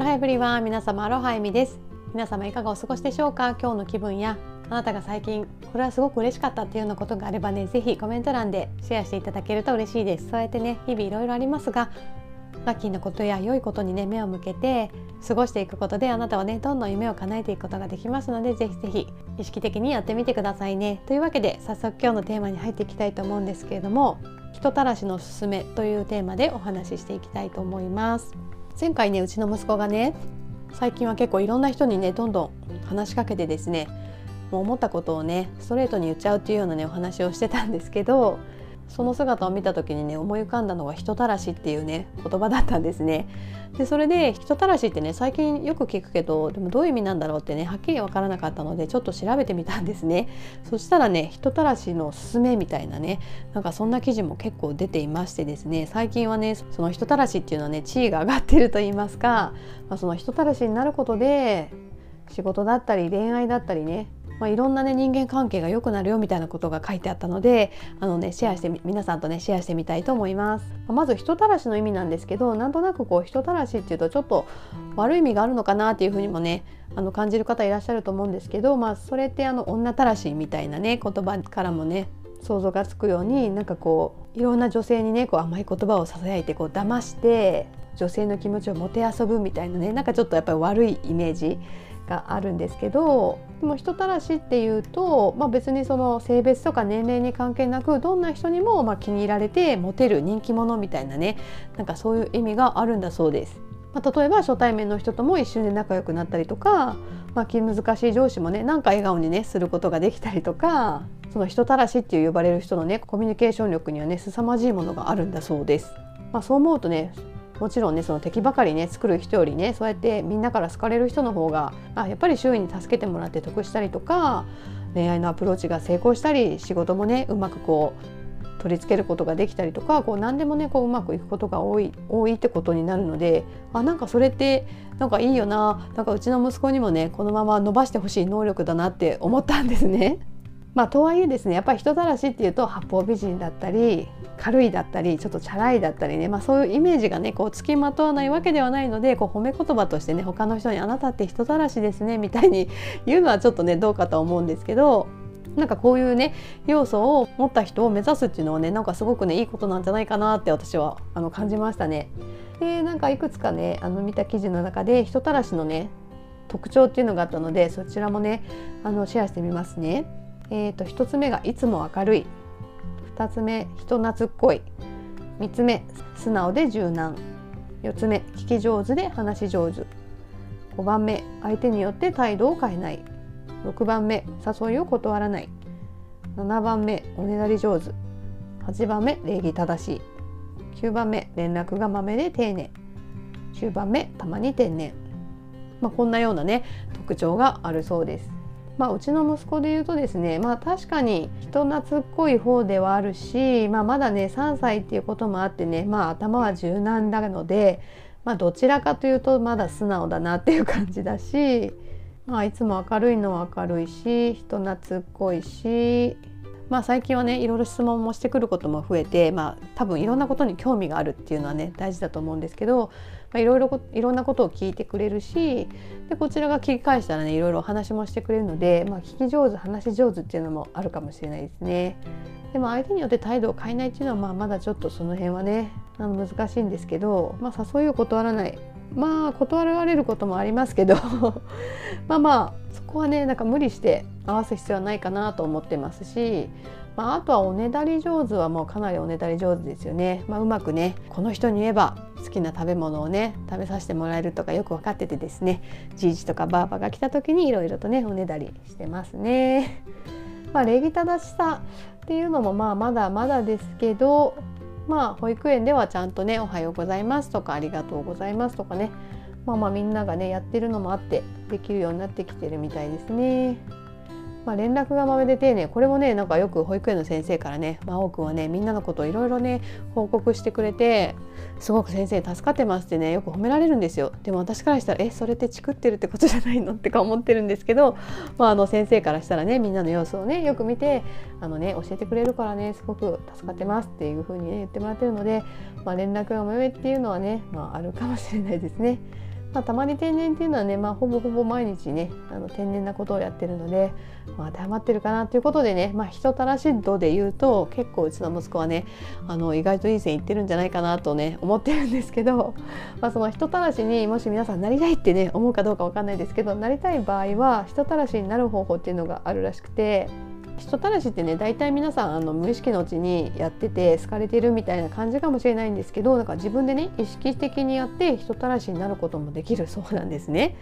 ロハエブリは皆様アロハエミです。皆様いかがお過ごしでしょうか？今日の気分やあなたが最近これはすごく嬉しかったっていうようなことがあればねぜひコメント欄でシェアしていただけると嬉しいです。そうやってね日々いろいろありますがラッキーなことや良いことにね目を向けて過ごしていくことであなたはねどんどん夢を叶えていくことができますのでぜひぜひ意識的にやってみてくださいね。というわけで早速今日のテーマに入っていきたいと思うんですけれども人たらしのすすめというテーマでお話ししていきたいと思います。前回ねうちの息子がね最近は結構いろんな人にねどんどん話しかけてですねもう思ったことをねストレートに言っちゃうっていうようなねお話をしてたんですけどその姿を見た時にね思い浮かんだのが人たらしっていうね言葉だったんですね。でそれで人たらしってね最近よく聞くけどでもどういう意味なんだろうってねはっきり分からなかったのでちょっと調べてみたんですね。そしたらね人たらしのすすめみたいなねなんかそんな記事も結構出ていましてですね最近はねその人たらしっていうのはね地位が上がってると言いますか、まあ、その人たらしになることで仕事だったり恋愛だったりねまあ、いろんなね人間関係が良くなるよみたいなことが書いてあったのであのねシェアして皆さんとねシェアしてみたいと思います。まず人たらしの意味なんですけどなんとなくこう人たらしっていうとちょっと悪い意味があるのかなっていうふうにもねあの感じる方いらっしゃると思うんですけど、まあ、それってあの女たらしみたいなね言葉からもね想像がつくようになんかこういろんな女性にねこう甘い言葉をささやいてこう騙して女性の気持ちをもてあそぶみたいなねなんかちょっとやっぱり悪いイメージがあるんですけどでも人たらしっていうと、まあ、別にその性別とか年齢に関係なくどんな人にもま気に入られてモテる人気者みたいなねなんかそういう意味があるんだそうです。まあ、例えば初対面の人とも一瞬で仲良くなったりとか、まあ、気難しい上司もねなんか笑顔にねすることができたりとかその人たらしっていう呼ばれる人のねコミュニケーション力にはね凄まじいものがあるんだそうです。まあ、そう思うとねもちろんねその敵ばかりね作る人よりねそうやってみんなから好かれる人の方があやっぱり周囲に助けてもらって得したりとか恋愛のアプローチが成功したり仕事もねうまくこう取り付けることができたりとかこう何でもねこううまくいくことが多い多いってことになるのであなんかそれってなんかいいよななんかうちの息子にもねこのまま伸ばしてほしい能力だなって思ったんですね。まあ、とはいえですねやっぱり人たらしっていうと八方美人だったり軽いだったりちょっとチャラいだったりね、まあ、そういうイメージがねこうつきまとわないわけではないのでこう褒め言葉としてね他の人に「あなたって人たらしですね」みたいに言うのはちょっとねどうかと思うんですけどなんかこういうね要素を持った人を目指すっていうのはねなんかすごくねいいことなんじゃないかなって私はあの感じましたね。でなんかいくつかねあの見た記事の中で人たらしのね特徴っていうのがあったのでそちらもねあのシェアしてみますね。えーと、1つ目がいつも明るい。2つ目人懐っこい。3つ目素直で柔軟。4つ目聞き上手で話し上手。5番目相手によって態度を変えない。6番目誘いを断らない。7番目おねだり上手。8番目礼儀正しい。9番目連絡がまめで丁寧。10番目たまに天然、まあ、こんなようなね特徴があるそうです。まあ、うちの息子で言うとですね、まあ、確かに人懐っこい方ではあるし、まあ、まだね3歳っていうこともあってね、まあ、頭は柔軟なので、まあ、どちらかというとまだ素直だなっていう感じだし、まあ、いつも明るいのは明るいし人懐っこいしまあ、最近はねいろいろ質問もしてくることも増えて、まあ、多分いろんなことに興味があるっていうのはね大事だと思うんですけど、まあ、いろいろいろんなことを聞いてくれるしでこちらが聞き返したらねいろいろお話もしてくれるので、まあ、聞き上手話し上手っていうのもあるかもしれないですね。でも相手によって態度を変えないっていうのは、まあ、まだちょっとその辺はねあの難しいんですけど、まあ、誘いを断らないまあ断られることもありますけど まあまあそこはねなんか無理して合わす必要はないかなと思ってますし、まあ、あとはおねだり上手はもうかなりおねだり上手ですよね、まあ、うまくねこの人に言えば好きな食べ物をね食べさせてもらえるとかよく分かっててですねじいじとかばあばが来た時にいろいろとねおねだりしてますね。まあ、礼儀正しさっていうのもまあまだまだですけどまあ保育園ではちゃんとね「おはようございます」とか「ありがとうございます」とかねまあまあみんながねやってるのもあってできるようになってきてるみたいですね。まあ、連絡がまめで丁寧。これもねなんかよく保育園の先生からね真央くんはねみんなのことをいろいろね報告してくれてすごく先生助かってますってねよく褒められるんですよ。でも私からしたらえそれってチクってるってことじゃないの？ってか思ってるんですけど、まあ、あの先生からしたらねみんなの様子をねよく見てあのね教えてくれるからねすごく助かってますっていう風にね言ってもらってるので、まあ、連絡がまめっていうのはね、まあ、あるかもしれないですね。まあ、たまに天然っていうのはね、まあ、ほぼほぼ毎日ねあの天然なことをやってるので、まあ、当てはまってるかなということでね、まあ、人たらし度で言うと結構うちの息子はねあの意外といい線いってるんじゃないかなとね思ってるんですけど、まあ、その人たらしにもし皆さんなりたいってね思うかどうかわかんないですけどなりたい場合は人たらしになる方法っていうのがあるらしくて。人たらしってね大体皆さんあの無意識のうちにやってて好かれてるみたいな感じかもしれないんですけどなんか自分でね意識的にやって人たらしになることもできるそうなんですね。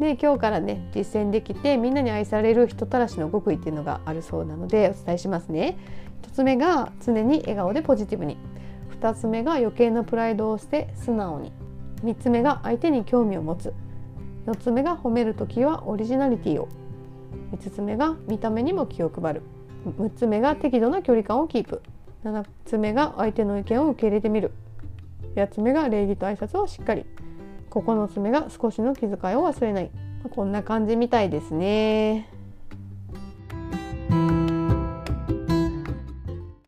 で今日からね実践できてみんなに愛される人たらしの極意っていうのがあるそうなのでお伝えしますね。1つ目が常に笑顔でポジティブに2つ目が余計なプライドをして素直に3つ目が相手に興味を持つ4つ目が褒める時はオリジナリティを5つ目が見た目にも気を配る。6つ目が適度な距離感をキープ。7つ目が相手の意見を受け入れてみる。8つ目が礼儀と挨拶をしっかり。9つ目が少しの気遣いを忘れない。こんな感じみたいですね。